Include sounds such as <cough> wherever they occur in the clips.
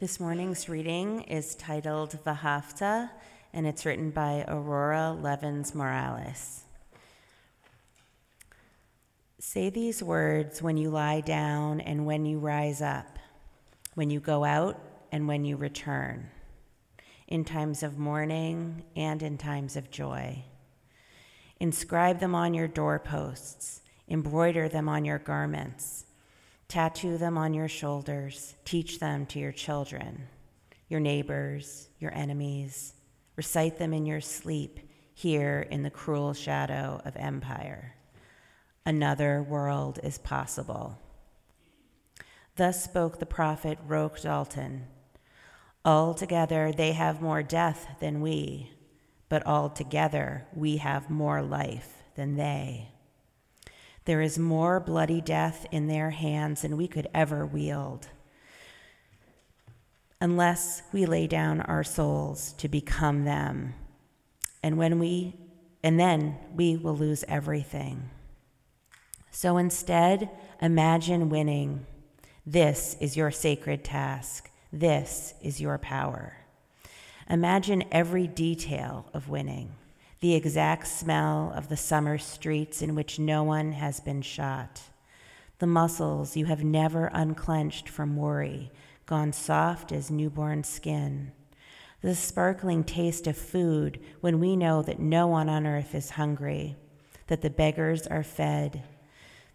This morning's reading is titled V'ahavta, and it's written by Aurora Levins Morales. Say these words when you lie down and when you rise up, when you go out and when you return, in times of mourning and in times of joy. Inscribe them on your doorposts, embroider them on your garments, tattoo them on your shoulders, teach them to your children, your neighbors, your enemies. Recite them in your sleep here in the cruel shadow of empire another world is possible. Thus spoke the prophet Roque Dalton. Altogether, they have more death than we, but altogether, we have more life than they. There is more bloody death in their hands than we could ever wield, unless we lay down our souls to become them. And when we, and then we will lose everything. So instead, imagine winning. This is your sacred task. This is your power. Imagine every detail of winning the exact smell of the summer streets in which no one has been shot, the muscles you have never unclenched from worry, gone soft as newborn skin, the sparkling taste of food when we know that no one on earth is hungry, that the beggars are fed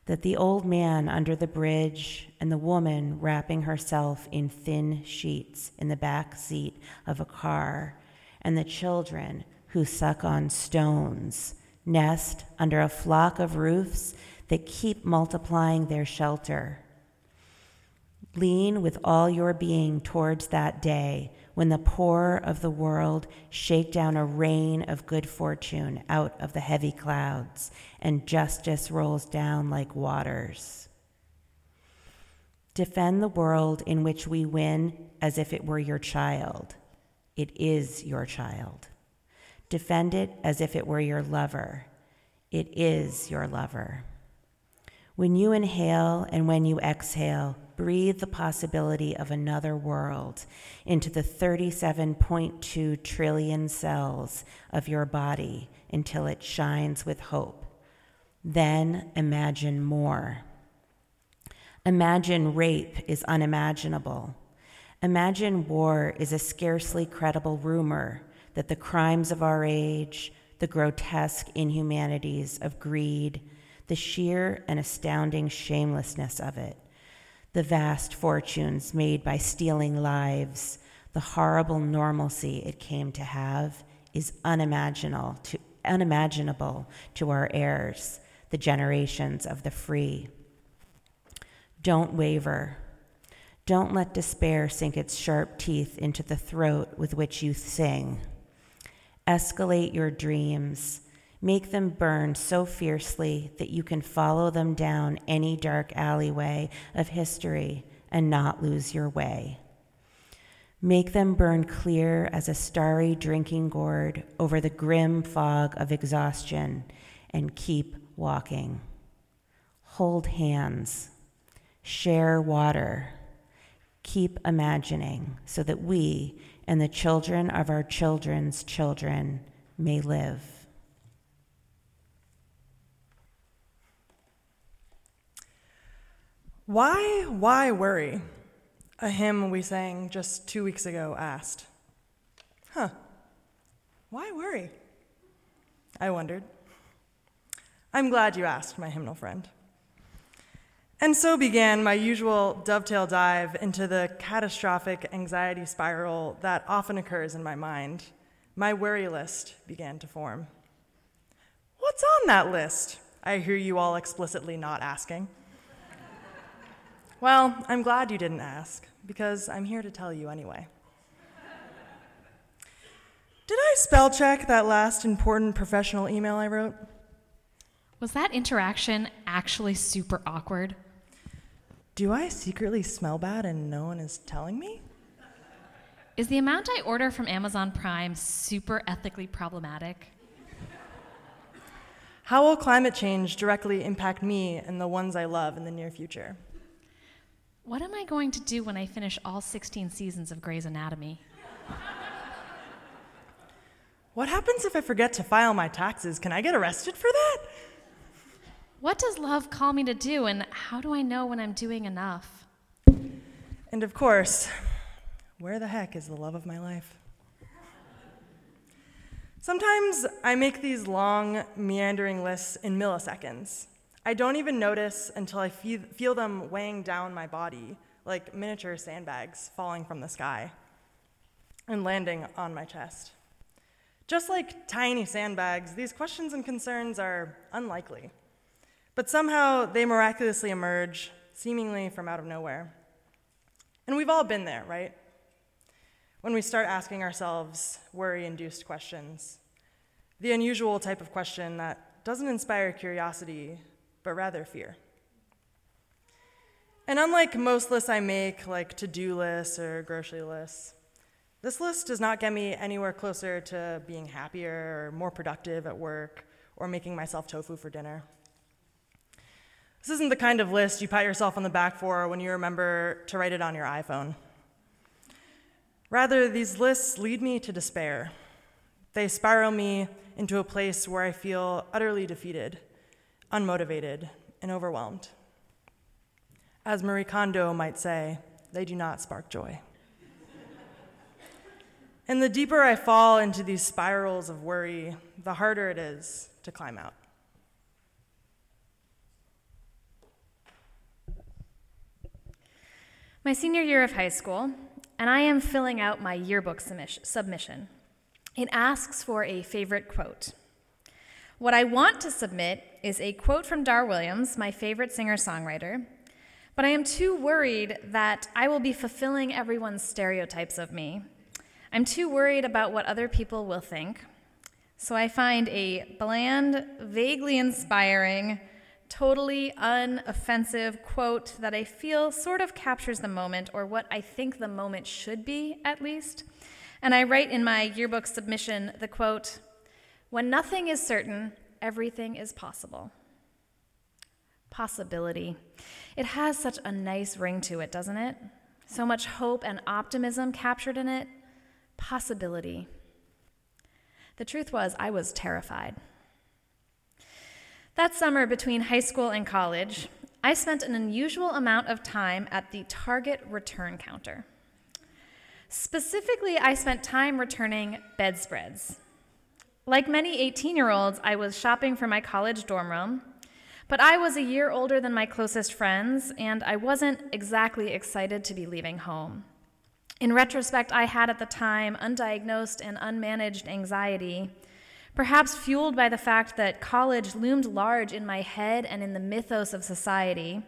that the old man under the bridge and the woman wrapping herself in thin sheets in the back seat of a car, and the children who suck on stones nest under a flock of roofs that keep multiplying their shelter. Lean with all your being towards that day when the poor of the world shake down a rain of good fortune out of the heavy clouds, and justice rolls down like waters. Defend the world in which we win as if it were your child. It is your child. Defend it as if it were your lover. It is your lover. When you inhale and when you exhale, breathe the possibility of another world into the 37.2 trillion cells of your body until it shines with hope. Then imagine more. Imagine rape is unimaginable. Imagine war is a scarcely credible rumor that the crimes of our age, the grotesque inhumanities of greed, the sheer and astounding shamelessness of it, the vast fortunes made by stealing lives, the horrible normalcy it came to have, is unimaginable to, unimaginable to our heirs, the generations of the free. Don't waver. Don't let despair sink its sharp teeth into the throat with which you sing. Escalate your dreams Make them burn so fiercely that you can follow them down any dark alleyway of history and not lose your way. Make them burn clear as a starry drinking gourd over the grim fog of exhaustion and keep walking. Hold hands, share water, keep imagining so that we and the children of our children's children may live. Why, why worry? A hymn we sang just two weeks ago asked. Huh, why worry? I wondered. I'm glad you asked, my hymnal friend. And so began my usual dovetail dive into the catastrophic anxiety spiral that often occurs in my mind. My worry list began to form. What's on that list? I hear you all explicitly not asking. Well, I'm glad you didn't ask, because I'm here to tell you anyway. Did I spell check that last important professional email I wrote? Was that interaction actually super awkward? Do I secretly smell bad and no one is telling me? Is the amount I order from Amazon Prime super ethically problematic? How will climate change directly impact me and the ones I love in the near future? What am I going to do when I finish all 16 seasons of Grey's Anatomy? What happens if I forget to file my taxes? Can I get arrested for that? What does love call me to do, and how do I know when I'm doing enough? And of course, where the heck is the love of my life? Sometimes I make these long, meandering lists in milliseconds. I don't even notice until I feel them weighing down my body like miniature sandbags falling from the sky and landing on my chest. Just like tiny sandbags, these questions and concerns are unlikely. But somehow they miraculously emerge, seemingly from out of nowhere. And we've all been there, right? When we start asking ourselves worry induced questions, the unusual type of question that doesn't inspire curiosity, but rather fear. And unlike most lists I make, like to do lists or grocery lists, this list does not get me anywhere closer to being happier or more productive at work or making myself tofu for dinner. This isn't the kind of list you pat yourself on the back for when you remember to write it on your iPhone. Rather, these lists lead me to despair. They spiral me into a place where I feel utterly defeated, unmotivated, and overwhelmed. As Marie Kondo might say, they do not spark joy. And the deeper I fall into these spirals of worry, the harder it is to climb out. My senior year of high school, and I am filling out my yearbook submission. It asks for a favorite quote. What I want to submit is a quote from Dar Williams, my favorite singer songwriter, but I am too worried that I will be fulfilling everyone's stereotypes of me I'm too worried about what other people will think. So I find a bland, vaguely inspiring, totally unoffensive quote that I feel sort of captures the moment, or what I think the moment should be, at least. And I write in my yearbook submission the quote When nothing is certain, everything is possible. Possibility. It has such a nice ring to it, doesn't it? So much hope and optimism captured in it possibility. The truth was, I was terrified. That summer between high school and college, I spent an unusual amount of time at the Target return counter. Specifically, I spent time returning bedspreads. Like many 18 year olds, I was shopping for my college dorm room, but I was a year older than my closest friends, and I wasn't exactly excited to be leaving home. In retrospect, I had at the time undiagnosed and unmanaged anxiety, perhaps fueled by the fact that college loomed large in my head and in the mythos of society.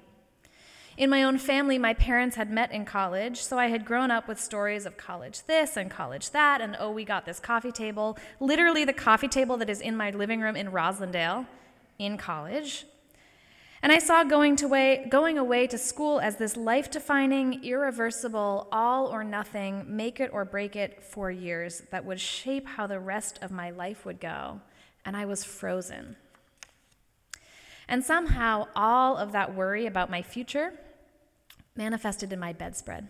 In my own family, my parents had met in college, so I had grown up with stories of college this and college that, and oh, we got this coffee table, literally the coffee table that is in my living room in Roslindale in college. And I saw going, to way, going away to school as this life defining, irreversible, all or nothing, make it or break it four years that would shape how the rest of my life would go. And I was frozen. And somehow, all of that worry about my future manifested in my bedspread.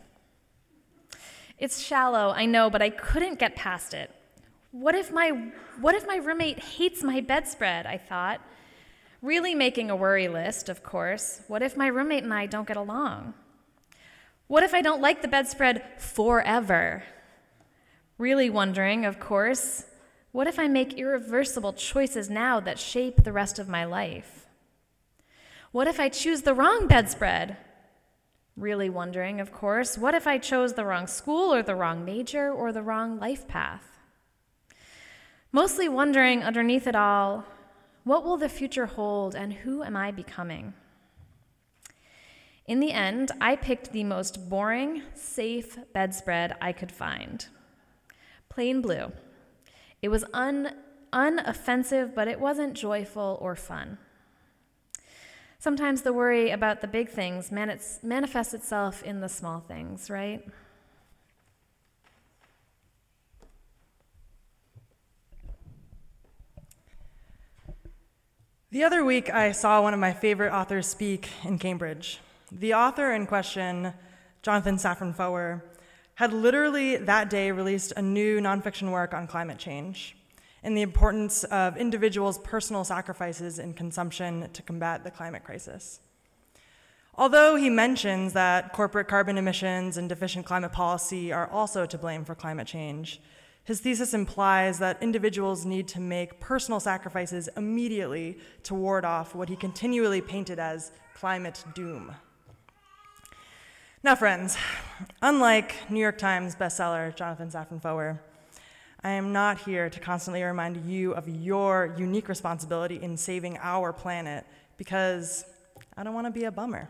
It's shallow, I know, but I couldn't get past it. What if my, what if my roommate hates my bedspread? I thought. Really making a worry list, of course. What if my roommate and I don't get along? What if I don't like the bedspread forever? Really wondering, of course, what if I make irreversible choices now that shape the rest of my life? What if I choose the wrong bedspread? Really wondering, of course, what if I chose the wrong school or the wrong major or the wrong life path? Mostly wondering underneath it all, what will the future hold, and who am I becoming? In the end, I picked the most boring, safe bedspread I could find plain blue. It was un- unoffensive, but it wasn't joyful or fun. Sometimes the worry about the big things manifests itself in the small things, right? The other week, I saw one of my favorite authors speak in Cambridge. The author in question, Jonathan Safran Foer, had literally that day released a new nonfiction work on climate change and the importance of individuals' personal sacrifices in consumption to combat the climate crisis. Although he mentions that corporate carbon emissions and deficient climate policy are also to blame for climate change, his thesis implies that individuals need to make personal sacrifices immediately to ward off what he continually painted as climate doom. Now, friends, unlike New York Times bestseller Jonathan Safran Foer, I am not here to constantly remind you of your unique responsibility in saving our planet because I don't want to be a bummer.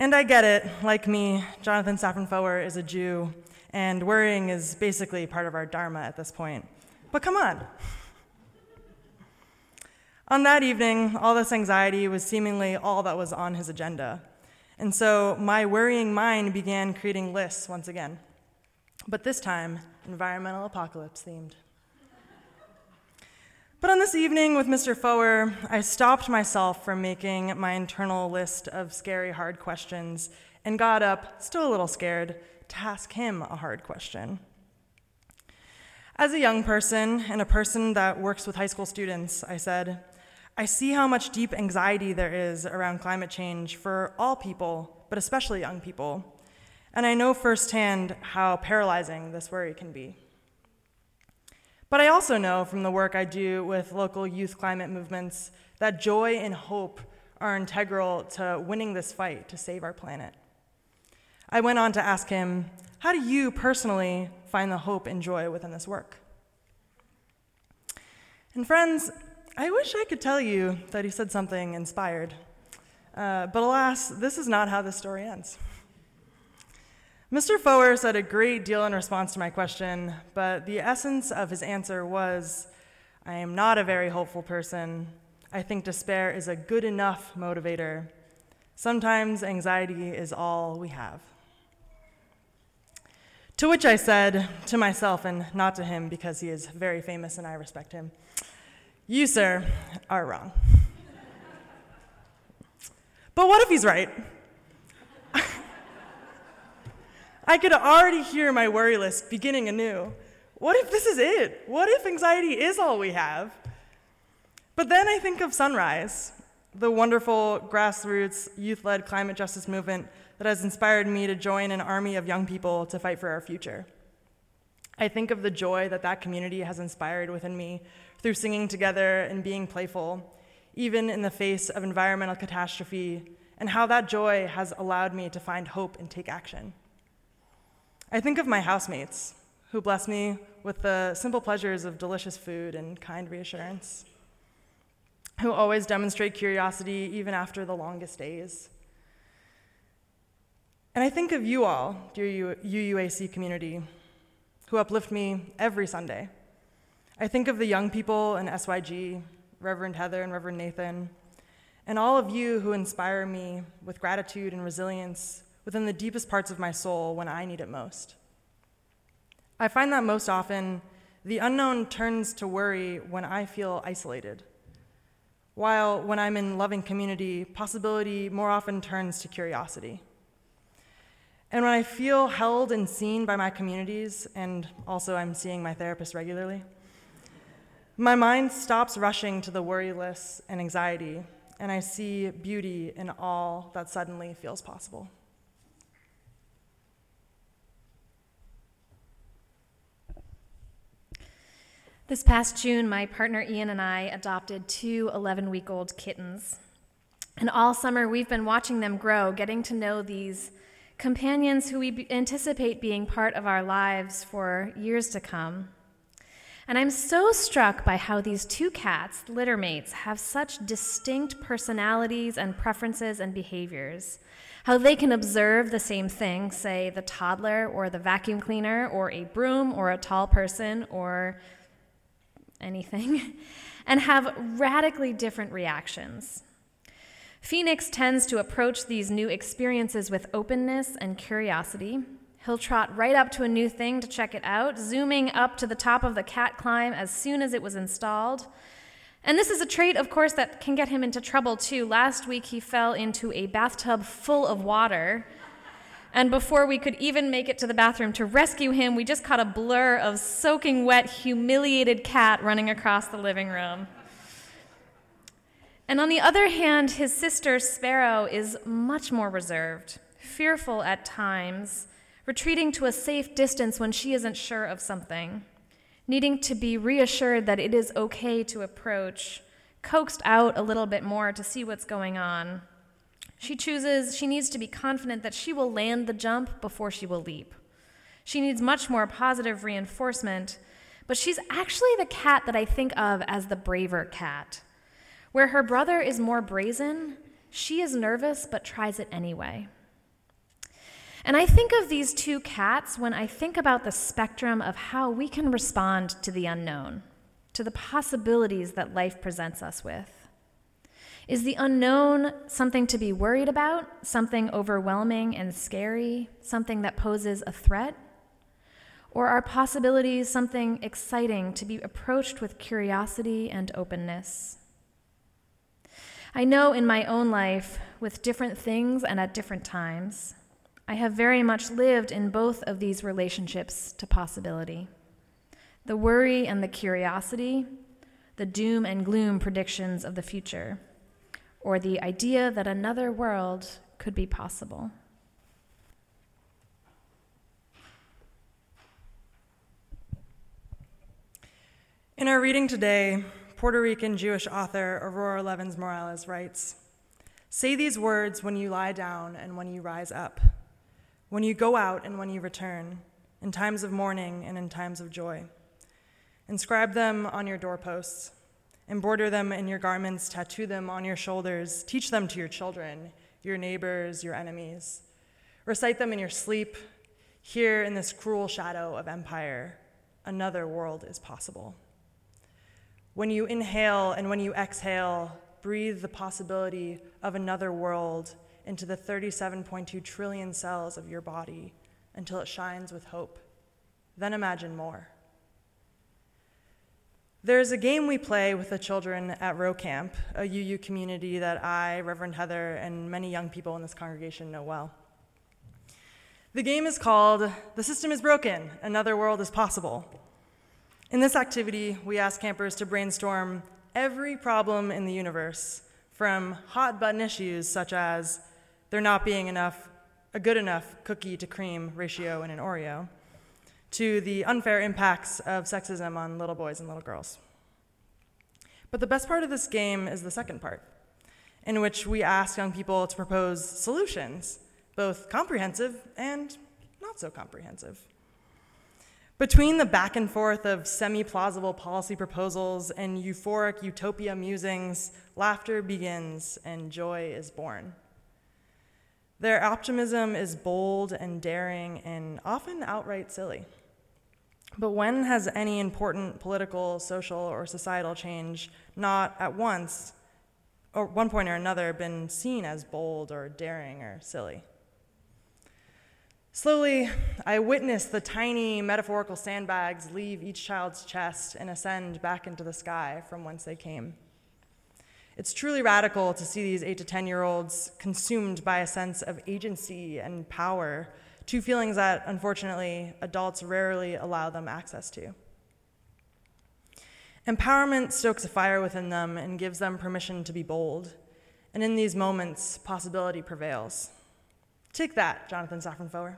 And I get it, like me, Jonathan Safran Foer is a Jew, and worrying is basically part of our dharma at this point. But come on. On that evening, all this anxiety was seemingly all that was on his agenda. And so my worrying mind began creating lists once again. But this time, environmental apocalypse themed. But on this evening with Mr. Foer, I stopped myself from making my internal list of scary, hard questions and got up, still a little scared, to ask him a hard question. As a young person and a person that works with high school students, I said, I see how much deep anxiety there is around climate change for all people, but especially young people. And I know firsthand how paralyzing this worry can be. But I also know from the work I do with local youth climate movements that joy and hope are integral to winning this fight to save our planet. I went on to ask him, How do you personally find the hope and joy within this work? And friends, I wish I could tell you that he said something inspired. Uh, but alas, this is not how this story ends. Mr. Foer said a great deal in response to my question, but the essence of his answer was I am not a very hopeful person. I think despair is a good enough motivator. Sometimes anxiety is all we have. To which I said to myself and not to him because he is very famous and I respect him, You, sir, are wrong. but what if he's right? <laughs> I could already hear my worry list beginning anew. What if this is it? What if anxiety is all we have? But then I think of Sunrise, the wonderful grassroots youth led climate justice movement that has inspired me to join an army of young people to fight for our future. I think of the joy that that community has inspired within me through singing together and being playful, even in the face of environmental catastrophe, and how that joy has allowed me to find hope and take action. I think of my housemates who bless me with the simple pleasures of delicious food and kind reassurance, <laughs> who always demonstrate curiosity even after the longest days. And I think of you all, dear UUAC community, who uplift me every Sunday. I think of the young people in SYG, Reverend Heather and Reverend Nathan, and all of you who inspire me with gratitude and resilience within the deepest parts of my soul when I need it most. I find that most often the unknown turns to worry when I feel isolated, while when I'm in loving community, possibility more often turns to curiosity. And when I feel held and seen by my communities, and also I'm seeing my therapist regularly, my mind stops rushing to the worry lists and anxiety, and I see beauty in all that suddenly feels possible. This past June, my partner Ian and I adopted two 11 week old kittens. And all summer, we've been watching them grow, getting to know these companions who we anticipate being part of our lives for years to come. And I'm so struck by how these two cats, littermates, have such distinct personalities and preferences and behaviors. How they can observe the same thing, say the toddler or the vacuum cleaner or a broom or a tall person or anything, <laughs> and have radically different reactions. Phoenix tends to approach these new experiences with openness and curiosity. He'll trot right up to a new thing to check it out, zooming up to the top of the cat climb as soon as it was installed. And this is a trait, of course, that can get him into trouble too. Last week, he fell into a bathtub full of water. And before we could even make it to the bathroom to rescue him, we just caught a blur of soaking wet, humiliated cat running across the living room. And on the other hand, his sister Sparrow is much more reserved, fearful at times, retreating to a safe distance when she isn't sure of something needing to be reassured that it is okay to approach, coaxed out a little bit more to see what's going on. She chooses, she needs to be confident that she will land the jump before she will leap. She needs much more positive reinforcement, but she's actually the cat that I think of as the braver cat. Where her brother is more brazen, she is nervous but tries it anyway. And I think of these two cats when I think about the spectrum of how we can respond to the unknown, to the possibilities that life presents us with. Is the unknown something to be worried about, something overwhelming and scary, something that poses a threat? Or are possibilities something exciting to be approached with curiosity and openness? I know in my own life, with different things and at different times, I have very much lived in both of these relationships to possibility the worry and the curiosity, the doom and gloom predictions of the future, or the idea that another world could be possible. In our reading today, Puerto Rican Jewish author Aurora Levins Morales writes Say these words when you lie down and when you rise up when you go out and when you return, in times of mourning and in times of joy. Inscribe them on your doorposts, embroider them in your garments, tattoo them on your shoulders, teach them to your children, your neighbors, your enemies. Recite them in your sleep. Here in this cruel shadow of empire, another world is possible. When you inhale and when you exhale, breathe the possibility of another world into the 37.2 trillion cells of your body until it shines with hope. Then imagine more. There's a game we play with the children at Rowe Camp, a UU community that I, Reverend Heather, and many young people in this congregation know well. The game is called The System is Broken, Another World is Possible. In this activity, we ask campers to brainstorm every problem in the universe, from hot button issues such as there not being enough, a good enough cookie to cream ratio in an Oreo, to the unfair impacts of sexism on little boys and little girls. But the best part of this game is the second part, in which we ask young people to propose solutions, both comprehensive and not so comprehensive. Between the back and forth of semi plausible policy proposals and euphoric utopia musings, laughter begins and joy is born. Their optimism is bold and daring and often outright silly. But when has any important political, social, or societal change not at once, or one point or another, been seen as bold or daring or silly? Slowly, I witness the tiny metaphorical sandbags leave each child's chest and ascend back into the sky from whence they came. It's truly radical to see these 8 to 10 year olds consumed by a sense of agency and power, two feelings that, unfortunately, adults rarely allow them access to. Empowerment stokes a fire within them and gives them permission to be bold. And in these moments, possibility prevails. Take that, Jonathan Safran.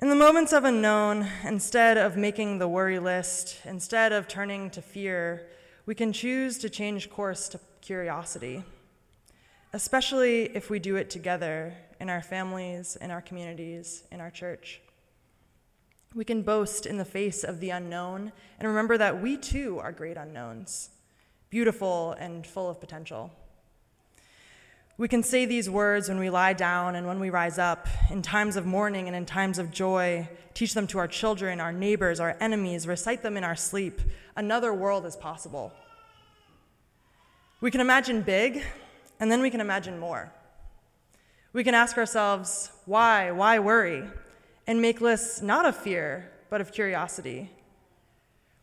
In the moments of unknown, instead of making the worry list, instead of turning to fear, we can choose to change course to curiosity, especially if we do it together in our families, in our communities, in our church. We can boast in the face of the unknown and remember that we too are great unknowns, beautiful and full of potential. We can say these words when we lie down and when we rise up, in times of mourning and in times of joy, teach them to our children, our neighbors, our enemies, recite them in our sleep. Another world is possible. We can imagine big, and then we can imagine more. We can ask ourselves, why? Why worry? And make lists not of fear, but of curiosity.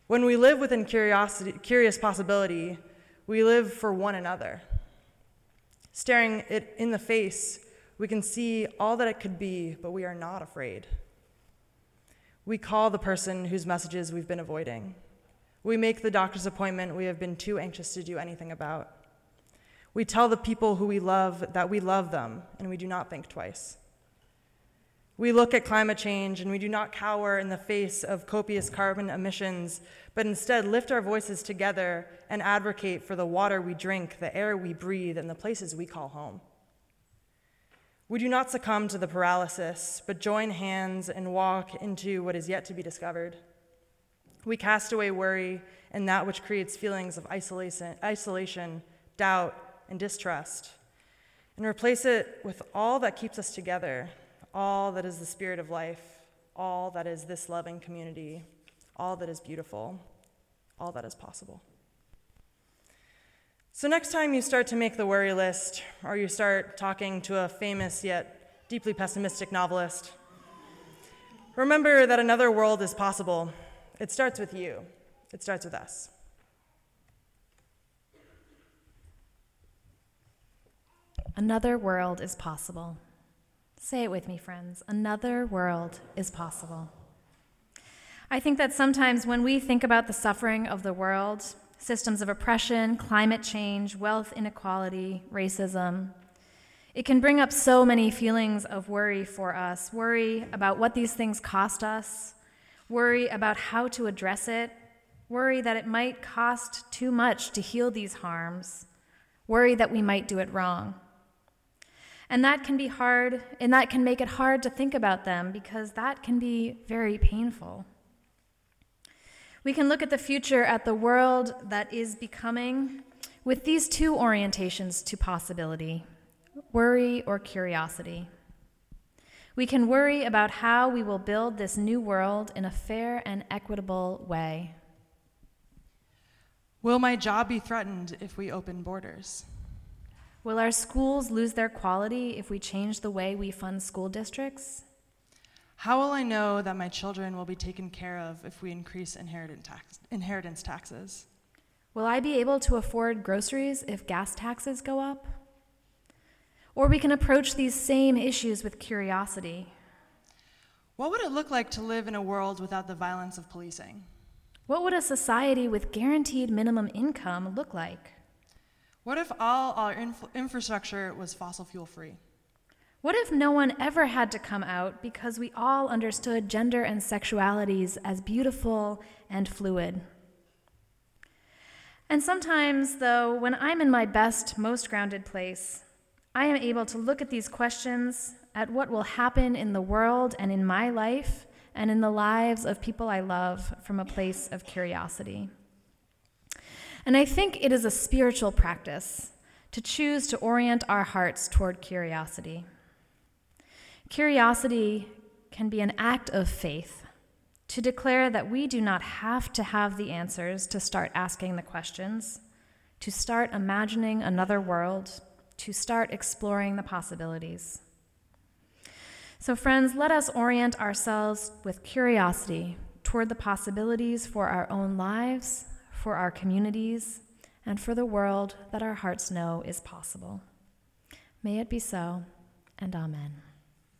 When we live within curiosity, curious possibility, we live for one another. Staring it in the face, we can see all that it could be, but we are not afraid. We call the person whose messages we've been avoiding. We make the doctor's appointment we have been too anxious to do anything about. We tell the people who we love that we love them, and we do not think twice. We look at climate change and we do not cower in the face of copious carbon emissions, but instead lift our voices together and advocate for the water we drink, the air we breathe, and the places we call home. We do not succumb to the paralysis, but join hands and walk into what is yet to be discovered. We cast away worry and that which creates feelings of isolation, isolation doubt, and distrust, and replace it with all that keeps us together all that is the spirit of life, all that is this loving community, all that is beautiful, all that is possible. So, next time you start to make the worry list, or you start talking to a famous yet deeply pessimistic novelist, remember that another world is possible. It starts with you, it starts with us. Another world is possible. Say it with me, friends. Another world is possible. I think that sometimes when we think about the suffering of the world, systems of oppression, climate change, wealth inequality, racism, it can bring up so many feelings of worry for us worry about what these things cost us, worry about how to address it, worry that it might cost too much to heal these harms, worry that we might do it wrong. And that can be hard, and that can make it hard to think about them because that can be very painful. We can look at the future, at the world that is becoming, with these two orientations to possibility worry or curiosity. We can worry about how we will build this new world in a fair and equitable way. Will my job be threatened if we open borders? Will our schools lose their quality if we change the way we fund school districts? How will I know that my children will be taken care of if we increase tax, inheritance taxes? Will I be able to afford groceries if gas taxes go up? Or we can approach these same issues with curiosity. What would it look like to live in a world without the violence of policing? What would a society with guaranteed minimum income look like? What if all our inf- infrastructure was fossil fuel free? What if no one ever had to come out because we all understood gender and sexualities as beautiful and fluid? And sometimes, though, when I'm in my best, most grounded place, I am able to look at these questions, at what will happen in the world and in my life and in the lives of people I love from a place of curiosity. And I think it is a spiritual practice to choose to orient our hearts toward curiosity. Curiosity can be an act of faith to declare that we do not have to have the answers to start asking the questions, to start imagining another world, to start exploring the possibilities. So, friends, let us orient ourselves with curiosity toward the possibilities for our own lives for our communities, and for the world that our hearts know is possible. May it be so, and amen.